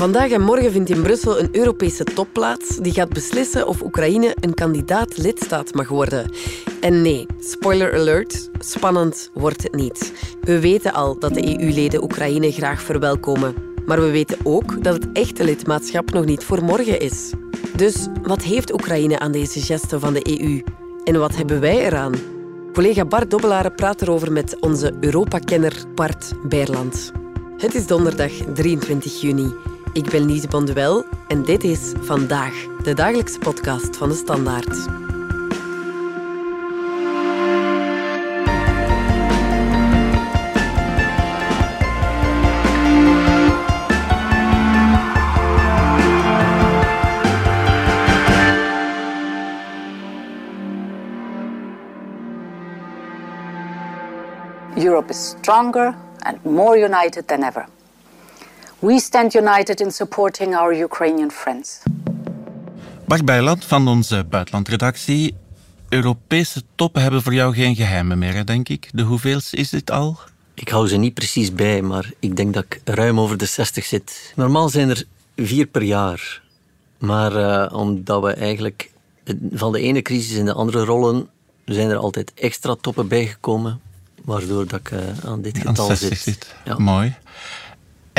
Vandaag en morgen vindt in Brussel een Europese top plaats die gaat beslissen of Oekraïne een kandidaat-lidstaat mag worden. En nee, spoiler alert, spannend wordt het niet. We weten al dat de EU-leden Oekraïne graag verwelkomen. Maar we weten ook dat het echte lidmaatschap nog niet voor morgen is. Dus wat heeft Oekraïne aan deze geste van de EU? En wat hebben wij eraan? Collega Bart Dobbelaren praat erover met onze Europa-kenner Bart Beerland. Het is donderdag 23 juni. Ik ben Lise Bonduel en dit is Vandaag, de dagelijkse podcast van de Standaard. Europe is stronger and more united than ever. We stand united in supporting our Ukrainian friends. Bart Bijland van onze buitenlandredactie. Europese toppen hebben voor jou geen geheimen meer, denk ik. De hoeveelste is dit al? Ik hou ze niet precies bij, maar ik denk dat ik ruim over de 60 zit. Normaal zijn er vier per jaar. Maar uh, omdat we eigenlijk van de ene crisis in de andere rollen, zijn er altijd extra toppen bijgekomen. Waardoor dat ik uh, aan dit getal aan zit. zit. Ja. Mooi.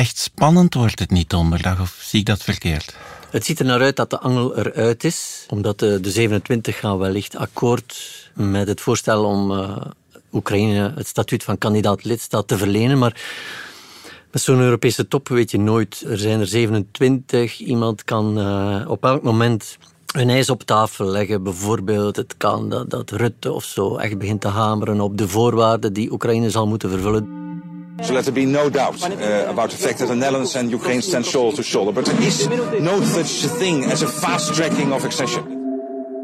Echt spannend wordt het niet donderdag, of zie ik dat verkeerd? Het ziet er naar uit dat de angel eruit is, omdat de, de 27 gaan wellicht akkoord met het voorstel om uh, Oekraïne het statuut van kandidaat-lidstaat te verlenen. Maar met zo'n Europese top weet je nooit. Er zijn er 27. Iemand kan uh, op elk moment een eis op tafel leggen. Bijvoorbeeld, het kan dat, dat Rutte of zo echt begint te hameren op de voorwaarden die Oekraïne zal moeten vervullen. So let there be no doubt uh, about the fact that the Netherlands and Ukraine stand shoulder to shoulder. But there is no such thing as a fast tracking of accession.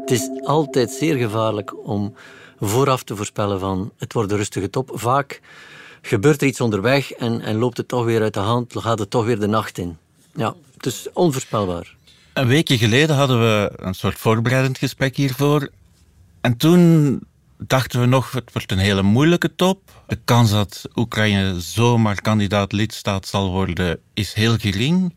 Het is altijd zeer gevaarlijk om vooraf te voorspellen van het wordt een rustige top. Vaak gebeurt er iets onderweg en, en loopt het toch weer uit de hand, gaat het toch weer de nacht in. Ja, het is onvoorspelbaar. Een weekje geleden hadden we een soort voorbereidend gesprek hiervoor. En toen dachten we nog, het wordt een hele moeilijke top. De kans dat Oekraïne zomaar kandidaat lidstaat zal worden, is heel gering.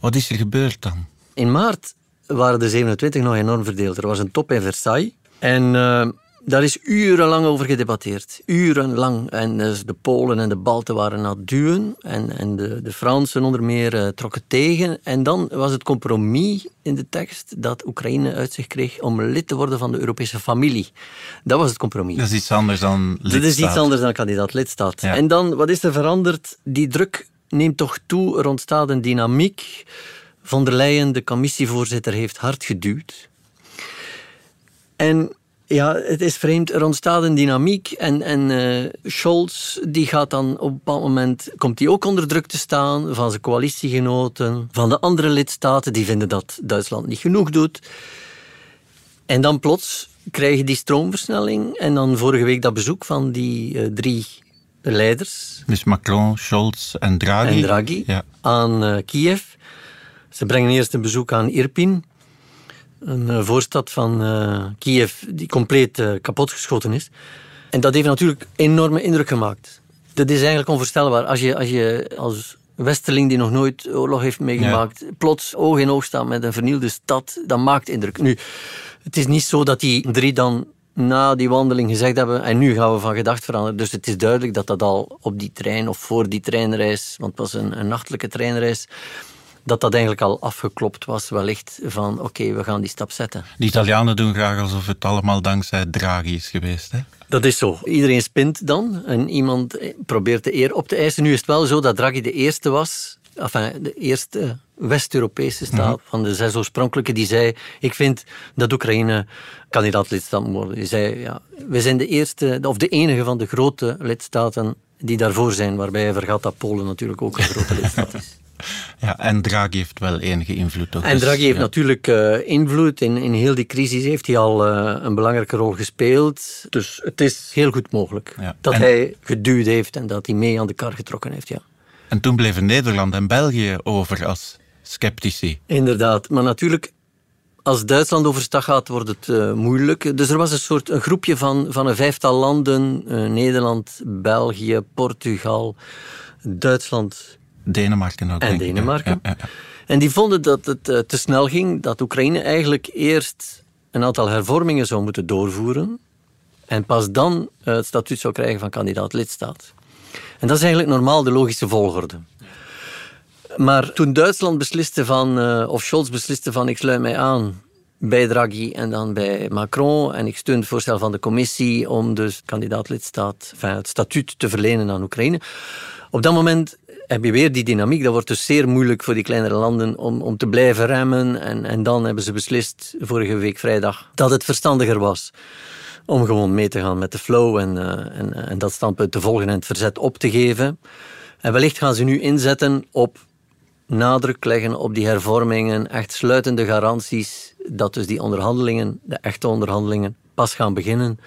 Wat is er gebeurd dan? In maart waren de 27 nog enorm verdeeld. Er was een top in Versailles. En uh, daar is urenlang over gedebatteerd. Urenlang. En dus de Polen en de Balten waren aan het duwen. En, en de, de Fransen onder meer uh, trokken tegen. En dan was het compromis in de tekst dat Oekraïne uit zich kreeg om lid te worden van de Europese familie. Dat was het compromis. Dat is iets anders dan lidstaat. Dat is iets anders dan kandidaat lidstaat. Ja. En dan, wat is er veranderd? Die druk neemt toch toe. Er ontstaat een dynamiek. Von der Leyen, de commissievoorzitter, heeft hard geduwd. En ja, het is vreemd. Er ontstaat een dynamiek en, en uh, Scholz die gaat dan op een bepaald moment komt hij ook onder druk te staan van zijn coalitiegenoten, van de andere lidstaten die vinden dat Duitsland niet genoeg doet. En dan plots krijg je die stroomversnelling en dan vorige week dat bezoek van die uh, drie leiders. Dus Macron, Scholz en Draghi. En Draghi ja. aan uh, Kiev. Ze brengen eerst een bezoek aan Irpin een voorstad van uh, Kiev die compleet uh, kapotgeschoten is. En dat heeft natuurlijk enorme indruk gemaakt. Dat is eigenlijk onvoorstelbaar. Als je als, je als westerling die nog nooit oorlog heeft meegemaakt, ja. plots oog in oog staat met een vernielde stad, dat maakt indruk. Nu, het is niet zo dat die drie dan na die wandeling gezegd hebben en nu gaan we van gedacht veranderen. Dus het is duidelijk dat dat al op die trein of voor die treinreis, want het was een, een nachtelijke treinreis, dat dat eigenlijk al afgeklopt was, wellicht van oké, okay, we gaan die stap zetten. De Italianen doen graag alsof het allemaal dankzij Draghi is geweest. Hè? Dat is zo. Iedereen spint dan en iemand probeert de eer op te eisen. Nu is het wel zo dat Draghi de eerste was, enfin, de eerste West-Europese staat mm -hmm. van de zes oorspronkelijke, die zei: Ik vind dat Oekraïne kandidaat lidstaat moet worden. Die zei: ja, We zijn de eerste, of de enige van de grote lidstaten die daarvoor zijn, waarbij hij vergat dat Polen natuurlijk ook een grote lidstaat is. Ja, en Draghi heeft wel enige invloed. Ook. En Draghi heeft ja. natuurlijk uh, invloed. In, in heel die crisis heeft hij al uh, een belangrijke rol gespeeld. Dus het is heel goed mogelijk ja. dat en... hij geduwd heeft en dat hij mee aan de kar getrokken heeft. Ja. En toen bleven Nederland en België over als sceptici. Inderdaad, maar natuurlijk als Duitsland overstag gaat, wordt het uh, moeilijk. Dus er was een soort een groepje van, van een vijftal landen: uh, Nederland, België, Portugal, Duitsland Denemarken ook. En. Denemarken. Ja, ja, En die vonden dat het eh, te snel ging, dat Oekraïne eigenlijk eerst een aantal hervormingen zou moeten doorvoeren en pas dan eh, het statuut zou krijgen van kandidaat lidstaat. En dat is eigenlijk normaal de logische volgorde. Maar toen Duitsland besliste van, eh, of Scholz besliste van ik sluit mij aan bij Draghi en dan bij Macron en ik steun het voorstel van de commissie om dus kandidaat lidstaat, enfin, het statuut te verlenen aan Oekraïne. Op dat moment heb je weer die dynamiek. Dat wordt dus zeer moeilijk voor die kleinere landen om, om te blijven remmen. En, en dan hebben ze beslist, vorige week vrijdag, dat het verstandiger was om gewoon mee te gaan met de flow en, eh, en, en dat standpunt te volgen en het verzet op te geven. En wellicht gaan ze nu inzetten op nadruk leggen op die hervormingen, echt sluitende garanties dat dus die onderhandelingen, de echte onderhandelingen, pas gaan beginnen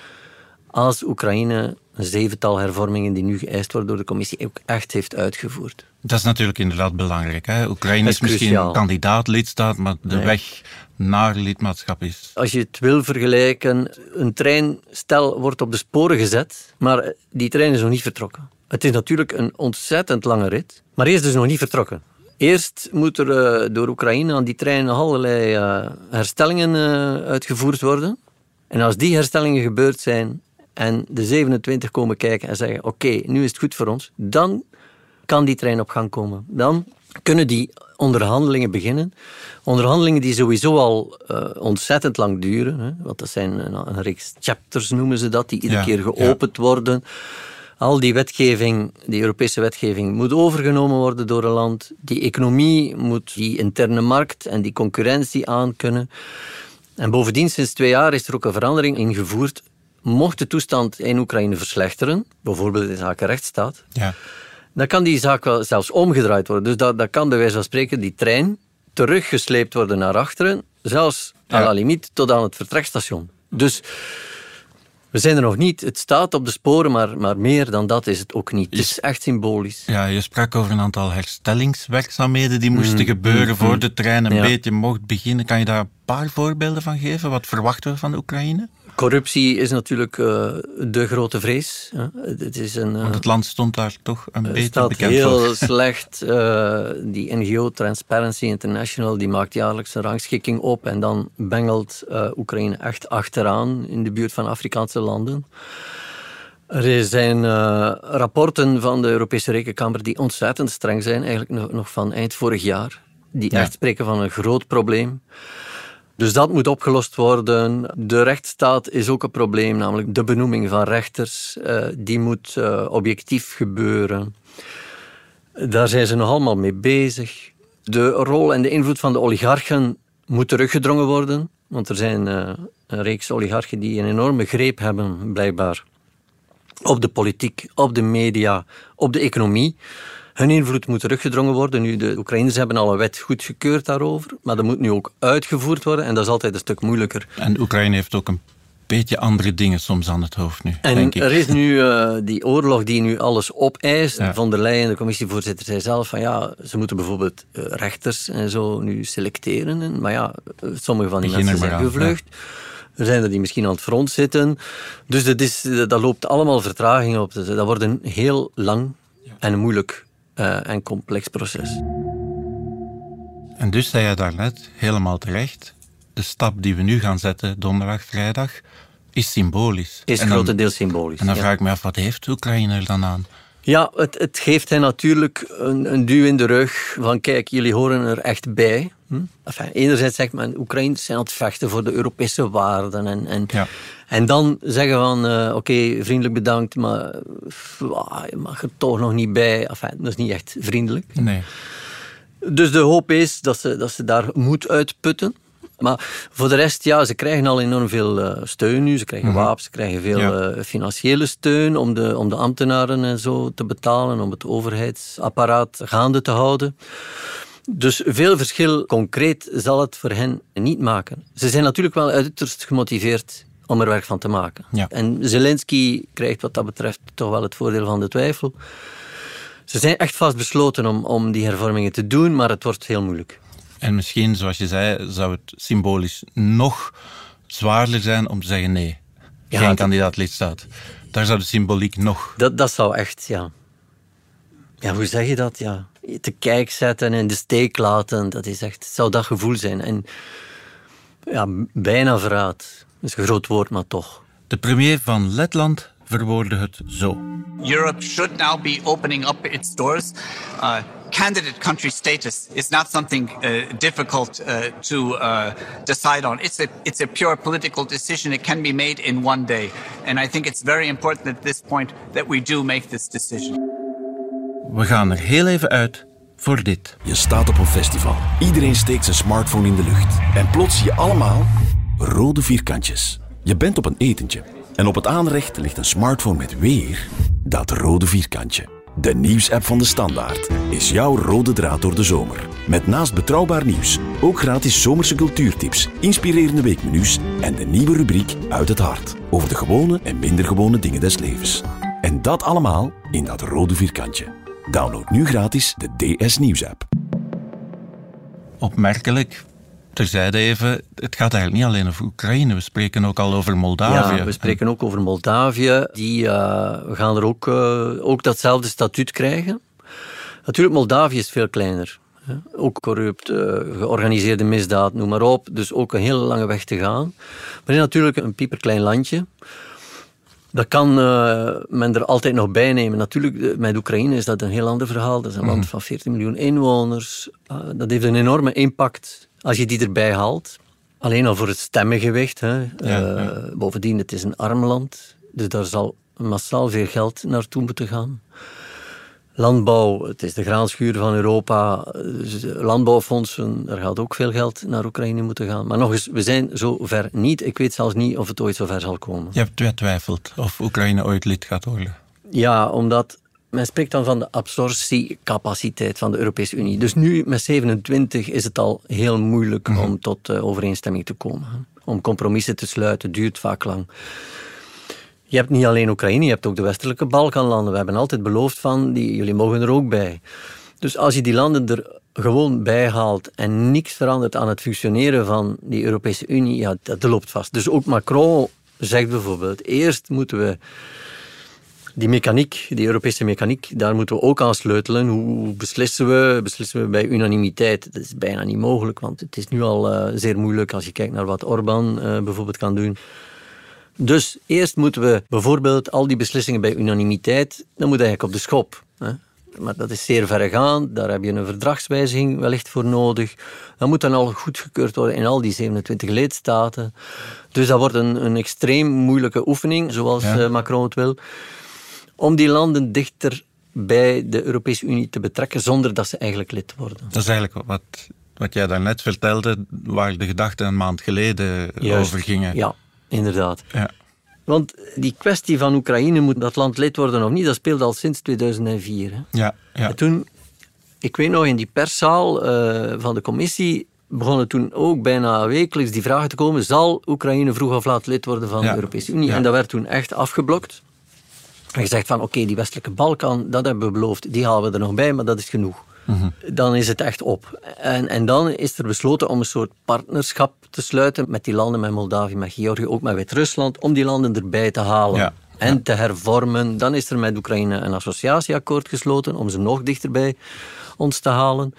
als Oekraïne een zevental hervormingen die nu geëist worden door de commissie ook echt heeft uitgevoerd. Dat is natuurlijk inderdaad belangrijk. Hè? Oekraïne is, is misschien cruciaal. kandidaat lidstaat, maar de Nee. weg naar lidmaatschap is. Als je het wil vergelijken, een trein, stel, wordt op de sporen gezet, maar die trein is nog niet vertrokken. Het is natuurlijk een ontzettend lange rit, maar hij is dus nog niet vertrokken. Eerst moet er eh, door Oekraïne aan die trein allerlei eh, herstellingen eh, uitgevoerd worden. En als die herstellingen gebeurd zijn en de 27 komen kijken en zeggen: Oké, nu is het goed voor ons, dan kan die trein op gang komen. Dan kunnen die onderhandelingen beginnen. Onderhandelingen die sowieso al eh, ontzettend lang duren. Hè, want dat zijn een, een reeks chapters, noemen ze dat, die iedere Ja, keer geopend worden. Al die wetgeving, die Europese wetgeving, moet overgenomen worden door een land. Die economie moet die interne markt en die concurrentie aankunnen. En bovendien, sinds twee jaar is er ook een verandering ingevoerd. Mocht de toestand in Oekraïne verslechteren, bijvoorbeeld in zaken rechtsstaat, Ja. dan kan die zaak wel zelfs omgedraaid worden. Dus dat, dat kan bij wijze van spreken die trein teruggesleept worden naar achteren, zelfs à Ja. la limiet tot aan het vertrekstation. Dus we zijn er nog niet. Het staat op de sporen, maar, maar meer dan dat is het ook niet. Het is echt symbolisch. Ja, je sprak over een aantal herstellingswerkzaamheden die moesten gebeuren voor de trein een Mm, Ja. beetje mocht beginnen. Kan je daar een paar voorbeelden van geven? Wat verwachten we van de Oekraïne? Corruptie is natuurlijk eh, de grote vrees. hè. Het is een, eh, Want het land stond daar toch een beetje staat bekend heel voor. slecht. Eh, die NGO Transparency International die maakt jaarlijks een rangschikking op en dan bengelt eh, Oekraïne echt achteraan in de buurt van Afrikaanse landen. Er zijn eh, rapporten van de Europese Rekenkamer die ontzettend streng zijn, eigenlijk nog, nog van eind vorig jaar. Die Ja. echt spreken van een groot probleem. Dus dat moet opgelost worden. De rechtsstaat is ook een probleem, namelijk de benoeming van rechters. eh, die moet eh, objectief gebeuren. Daar zijn ze nog allemaal mee bezig. De rol en de invloed van de oligarchen moet teruggedrongen worden. Want er zijn eh, een reeks oligarchen die een enorme greep hebben, blijkbaar, op de politiek, op de media, op de economie. Hun invloed moet teruggedrongen worden. Nu, de Oekraïners hebben al een wet goedgekeurd daarover, maar dat moet nu ook uitgevoerd worden en dat is altijd een stuk moeilijker. En Oekraïne heeft ook een beetje andere dingen soms aan het hoofd nu, En denk ik. er is nu eh, die oorlog die nu alles opeist. Ja. Van der Leyen, de commissievoorzitter, zei zelf van ja, ze moeten bijvoorbeeld eh, rechters en zo nu selecteren. En, maar ja, eh, sommige van die Begin mensen zijn gevlucht. Er zijn er die misschien aan het front zitten. Dus dat, is, dat loopt allemaal vertraging op. Dus dat wordt een heel lang en moeilijk eh, en complex proces. En dus zei je daarnet, helemaal terecht, de stap die we nu gaan zetten, donderdag, vrijdag, is symbolisch. Is grotendeels symbolisch. En dan ja. vraag ik me af, wat heeft Oekraïne er dan aan? Ja, het, het geeft hen natuurlijk een, een duw in de rug van kijk, jullie horen er echt bij. Hm? Enfin, enerzijds zegt men, Oekraïners zijn aan het vechten voor de Europese waarden. En, en, Ja. en dan zeggen van, eh, oké, vriendelijk bedankt, maar je mag er toch nog niet bij. Enfin, dat is niet echt vriendelijk. Nee. Dus de hoop is dat ze, dat ze daar moed uitputten. Maar voor de rest, ja, ze krijgen al enorm veel eh, steun nu. Ze krijgen wapens, ze krijgen veel Ja. eh, financiële steun om de, om de ambtenaren en zo te betalen, om het overheidsapparaat gaande te houden. Dus veel verschil concreet zal het voor hen niet maken. Ze zijn natuurlijk wel uiterst gemotiveerd om er werk van te maken. Ja. En Zelensky krijgt wat dat betreft toch wel het voordeel van de twijfel. Ze zijn echt vastbesloten om, om die hervormingen te doen, maar het wordt heel moeilijk. En misschien, zoals je zei, zou het symbolisch nog zwaarder zijn om te zeggen nee, Ja, geen dat- kandidaat lidstaat. Daar zou de symboliek nog... Dat, dat zou echt, ja. Ja, hoe zeg je dat? Ja. te kijk zetten en in de steek laten. Dat is echt, zou dat gevoel zijn. En ja, bijna verraad. Dat is een groot woord, maar toch. De premier van Letland verwoordde het zo. Europe should now be opening up its doors. Uh, candidate country status is not something uh, difficult uh, to uh, decide on. It's a, it's a pure political decision. It can be made in one day. And I think it's very important at this point that we do make this decision. We gaan er heel even uit voor dit. Je staat op een festival. Iedereen steekt zijn smartphone in de lucht. En plots zie je allemaal rode vierkantjes. Je bent op een etentje. En op het aanrecht ligt een smartphone met weer dat rode vierkantje. De nieuwsapp van de Standaard is jouw rode draad door de zomer. Met naast betrouwbaar nieuws ook gratis zomerse cultuurtips, inspirerende weekmenu's en de nieuwe rubriek Uit het Hart over de gewone en minder gewone dingen des levens. En dat allemaal in dat rode vierkantje. Download nu gratis de DS Nieuwsapp. Opmerkelijk, terzijde even, het gaat eigenlijk niet alleen over Oekraïne. We spreken ook al over Moldavië. Ja, we spreken ook over Moldavië. Die uh, gaan er ook, uh, ook datzelfde statuut krijgen. Natuurlijk, Moldavië is veel kleiner. Ook corrupt, uh, georganiseerde misdaad, noem maar op. Dus ook een hele lange weg te gaan. Maar het is natuurlijk een pieperklein landje. Dat kan uh, men er altijd nog bij nemen. Natuurlijk, met Oekraïne is dat een heel ander verhaal. Dat is een land van 14 miljoen inwoners. Uh, dat heeft een enorme impact als je die erbij haalt. Alleen al voor het stemmengewicht. Hè. Ja, ja. Uh, bovendien, het is een arm land. Dus daar zal massaal veel geld naartoe moeten gaan. Landbouw, het is de graanschuur van Europa. Dus landbouwfondsen, er gaat ook veel geld naar Oekraïne moeten gaan. Maar nog eens, we zijn zo ver niet. Ik weet zelfs niet of het ooit zo ver zal komen. Je hebt getwijfeld of Oekraïne ooit lid gaat worden. Ja, omdat men spreekt dan van de absorptiecapaciteit van de Europese Unie. Dus nu met 27 is het al heel moeilijk mm -hmm. om tot uh, overeenstemming te komen. Om compromissen te sluiten duurt vaak lang. Je hebt niet alleen Oekraïne, je hebt ook de westelijke Balkanlanden. We hebben altijd beloofd van, die, jullie mogen er ook bij. Dus als je die landen er gewoon bij haalt en niks verandert aan het functioneren van die Europese Unie, ja, dat loopt vast. Dus ook Macron zegt bijvoorbeeld, eerst moeten we die mechaniek, die Europese mechaniek, daar moeten we ook aan sleutelen. Hoe beslissen we? Beslissen we bij unanimiteit? Dat is bijna niet mogelijk, want het is nu al uh, zeer moeilijk als je kijkt naar wat Orbán uh, bijvoorbeeld kan doen. Dus eerst moeten we bijvoorbeeld al die beslissingen bij unanimiteit, dan moet eigenlijk op de schop. Hè? Maar dat is zeer verregaand, daar heb je een verdragswijziging wellicht voor nodig. Dat moet dan al goedgekeurd worden in al die 27 lidstaten. Dus dat wordt een, een extreem moeilijke oefening, zoals ja. uh, Macron het wil, om die landen dichter bij de Europese Unie te betrekken zonder dat ze eigenlijk lid worden. Dat is eigenlijk wat, wat jij daarnet vertelde, waar de gedachten een maand geleden Juist, over gingen. Ja, inderdaad. Ja. Want die kwestie van Oekraïne, moet dat land lid worden of niet, dat speelde al sinds 2004. Hè? Ja, ja. En toen, ik weet nog, in die perszaal uh, van de commissie begonnen toen ook bijna wekelijks die vragen te komen, zal Oekraïne vroeg of laat lid worden van Ja. de Europese Unie? Ja. En dat werd toen echt afgeblokt. En gezegd van, oké, die westelijke Balkan, dat hebben we beloofd, die halen we er nog bij, maar dat is genoeg. Dan is het echt op. En, en dan is er besloten om een soort partnerschap te sluiten met die landen, met Moldavië, met Georgië, ook met Wit-Rusland, om die landen erbij te halen. Ja. En te hervormen. Dan is er met Oekraïne een associatieakkoord gesloten om ze nog dichterbij ons te halen.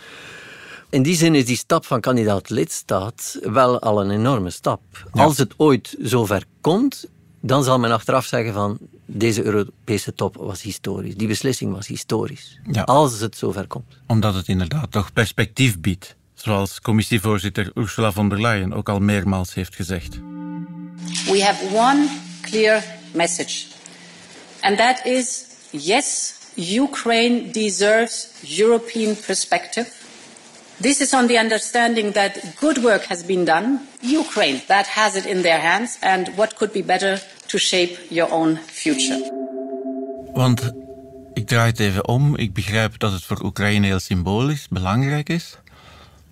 In die zin is die stap van kandidaat lidstaat wel al een enorme stap. Als het ooit zover komt, dan zal men achteraf zeggen van deze Europese top was historisch. Die beslissing was historisch. Ja. Als het zover komt. Omdat het inderdaad toch perspectief biedt. Zoals commissievoorzitter Ursula von der Leyen ook al meermaals heeft gezegd. We have one clear message, and that is yes, Ukraine deserves European perspective. This is on the understanding that good work has been done. Ukraine, that has it in their hands, and what could be better to shape your own future? Want ik draai het even om. Ik begrijp dat het voor Oekraïne heel symbolisch belangrijk is.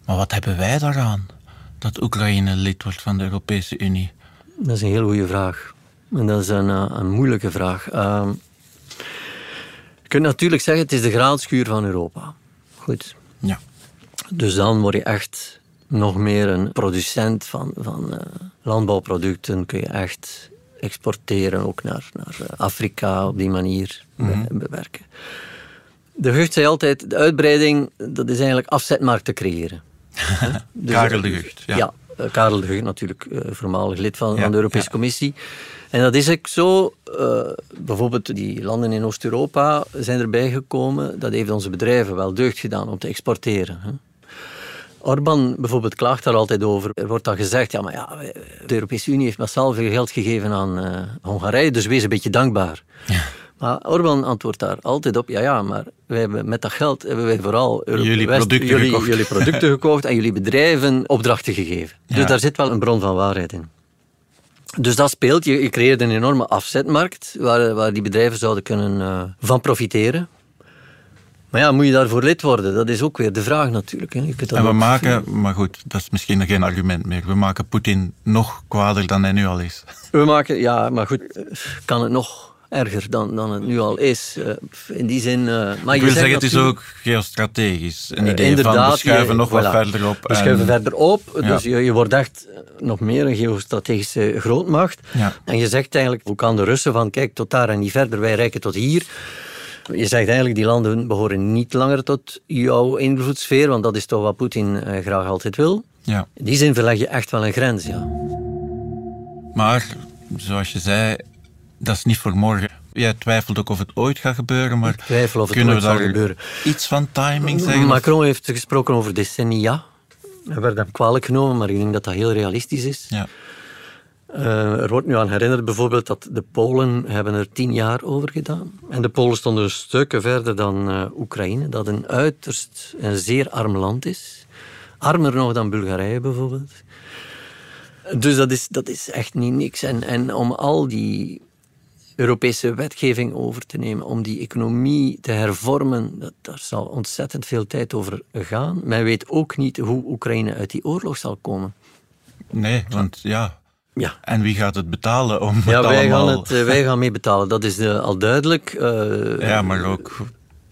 Maar wat hebben wij daaraan? Dat Oekraïne lid wordt van de Europese Unie. Dat is een heel goede vraag. En dat is een, eh, een moeilijke vraag. Uh, je kunt natuurlijk zeggen, het is de graanschuur van Europa. Goed. Ja. Dus dan word je echt nog meer een producent van, van uh, landbouwproducten. Kun je echt exporteren, ook naar, naar Afrika op die manier mm -hmm. bewerken. De Gucht zei altijd, de uitbreiding, dat is eigenlijk afzetmarkt te creëren. Dus, Karel de Gucht, ja. ja eh, Karel de Gucht natuurlijk, voormalig lid van, van de Europese Commissie. En dat is ook zo. Uh, bijvoorbeeld die landen in Oost-Europa zijn erbij gekomen. Dat heeft onze bedrijven wel deugd gedaan om te exporteren. Hè. Orbán bijvoorbeeld klaagt daar altijd over. Er wordt dan gezegd, ja, maar ja, de Europese Unie heeft massaal veel geld gegeven aan uh, Hongarije, dus wees een beetje dankbaar. Ja. Maar Orbán antwoordt daar altijd op, ja, ja, maar wij hebben, met dat geld hebben wij vooral jullie, producten, jullie, gekocht. jullie producten gekocht en jullie bedrijven opdrachten gegeven. Dus daar zit wel een bron van waarheid in. Dus dat speelt. Je, je creëert een enorme afzetmarkt waar, waar die bedrijven zouden kunnen uh, van profiteren. Maar ja, moet je daarvoor lid worden? Dat is ook weer de vraag natuurlijk. Hè. Je kunt en we maken, maar goed, dat is misschien geen argument meer. We maken Poetin nog kwader dan hij nu al is. We maken, ja, maar goed, kan het nog erger dan, dan het nu al is. Uh, in die zin... Uh, maar Ik wil zeggen, het is ook geostrategisch. Een idee van, we schuiven nog wat verder op. We schuiven verder op, dus je, je wordt echt nog meer een geostrategische grootmacht. Ja. En je zegt eigenlijk, hoe kan de Russen van, kijk, tot daar en niet verder, wij reiken tot hier... Je zegt eigenlijk, die landen behoren niet langer tot jouw invloedssfeer, want dat is toch wat Poetin uh, graag altijd wil. Ja. In die zin verleg je echt wel een grens, ja. Maar, zoals je zei, dat is niet voor morgen. Jij twijfelt ook of het ooit gaat gebeuren, maar twijfel of het kunnen we daar gebeuren. iets van timing zeggen? Macron heeft gesproken over decennia. Dat werd hem kwalijk genomen, maar ik denk dat dat heel realistisch is. Ja. Uh, er wordt nu aan herinnerd bijvoorbeeld dat de Polen hebben er tien jaar over gedaan. En de Polen stonden stukken verder dan uh, Oekraïne, dat een uiterst een zeer arm land is. Armer nog dan Bulgarije bijvoorbeeld. Dus dat is, dat is echt niet niks. En, en om al die Europese wetgeving over te nemen, om die economie te hervormen, dat, daar zal ontzettend veel tijd over gaan. Men weet ook niet hoe Oekraïne uit die oorlog zal komen. Nee, want ja, ja. En wie gaat het betalen om ja, het wij allemaal... Gaan het, uh, wij gaan mee betalen, dat is uh, al duidelijk. Uh, ja, maar ook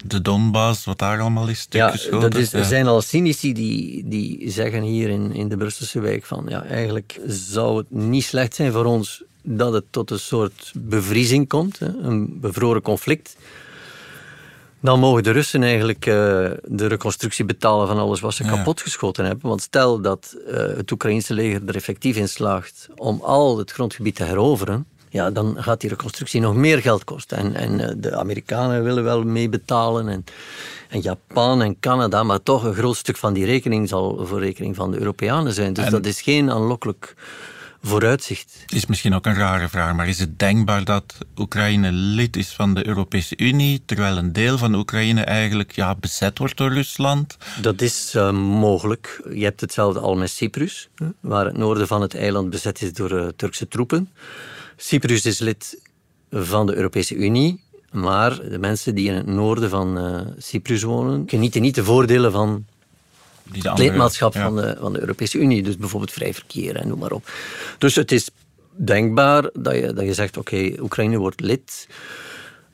de Donbass, wat daar allemaal is ja, geschoten. Dat is, Er zijn al cynici die, die zeggen hier in, in de Brusselse wijk van ja, eigenlijk zou het niet slecht zijn voor ons dat het tot een soort bevriezing komt, hè, een bevroren conflict. Dan mogen de Russen eigenlijk uh, de reconstructie betalen van alles wat ze ja. kapotgeschoten hebben. Want stel dat uh, het Oekraïnse leger er effectief in slaagt om al het grondgebied te heroveren, ja, dan gaat die reconstructie nog meer geld kosten. En, en uh, de Amerikanen willen wel meebetalen en, en Japan en Canada, maar toch een groot stuk van die rekening zal voor rekening van de Europeanen zijn. Dus en... dat is geen aanlokkelijk vooruitzicht. Is misschien ook een rare vraag, maar is het denkbaar dat Oekraïne lid is van de Europese Unie, terwijl een deel van Oekraïne eigenlijk ja, bezet wordt door Rusland? Dat is uh, mogelijk. Je hebt hetzelfde al met Cyprus, waar het noorden van het eiland bezet is door uh, Turkse troepen. Cyprus is lid van de Europese Unie, maar de mensen die in het noorden van uh, Cyprus wonen, genieten niet de voordelen van het lidmaatschap ja. van, de, van de Europese Unie. Dus bijvoorbeeld vrij verkeer en noem maar op. Dus het is denkbaar dat je, dat je zegt, oké, okay, Oekraïne wordt lid.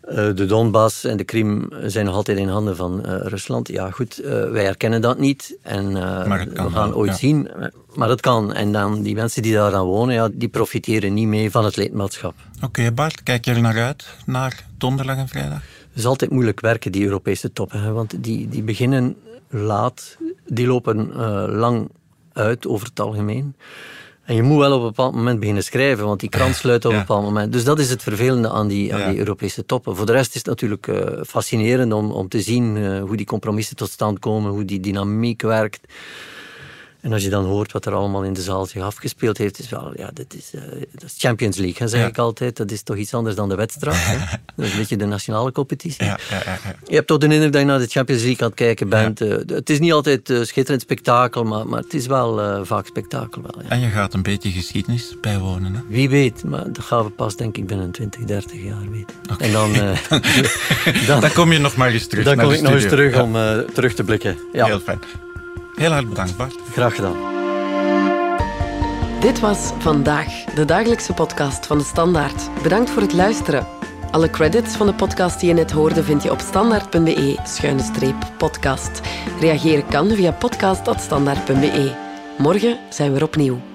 Uh, de Donbass en de Krim zijn nog altijd in handen van uh, Rusland. Ja, goed, uh, wij herkennen dat niet. En we gaan wel, ooit ja. zien. Maar dat kan. En dan die mensen die daar aan wonen, ja, die profiteren niet mee van het lidmaatschap. Oké, okay, Bart, kijk je er naar uit, naar donderdag en vrijdag? Het is altijd moeilijk werken, die Europese toppen. Hè, want die, die beginnen laat, die lopen uh, lang uit over het algemeen. En je moet wel op een bepaald moment beginnen schrijven, want die krant sluit op een bepaald moment. Dus dat is het vervelende aan die, aan die Europese toppen. Voor de rest is het natuurlijk uh, fascinerend om, om te zien uh, hoe die compromissen tot stand komen, hoe die dynamiek werkt. En als je dan hoort wat er allemaal in de zaal zich afgespeeld heeft, is wel, ja, dat is, uh, dat is Champions League, hè, zeg ja. ik altijd. Dat is toch iets anders dan de wedstrijd. Hè? Dat is een beetje de nationale competitie. Ja, je hebt toch de indruk dat je naar de Champions League aan het kijken bent. Uh, het is niet altijd uh, schitterend spektakel, maar, maar het is wel vaak spektakel. Wel, en je gaat een beetje geschiedenis bijwonen. Hè? Wie weet, maar dat gaan we pas denk ik binnen 20, 30 jaar weten. Okay. En dan, dan, dan, kom je nog maar eens terug Dan kom ik nog eens terug om terug te blikken. Ja. Heel fijn. Heel hartelijk bedankt, Bart. Graag gedaan. Dit was Vandaag, de dagelijkse podcast van de Standaard. Bedankt voor het luisteren. Alle credits van de podcast die je net hoorde vind je op standaard.be-podcast. Reageren kan via podcast.standaard.be. Morgen zijn we er opnieuw.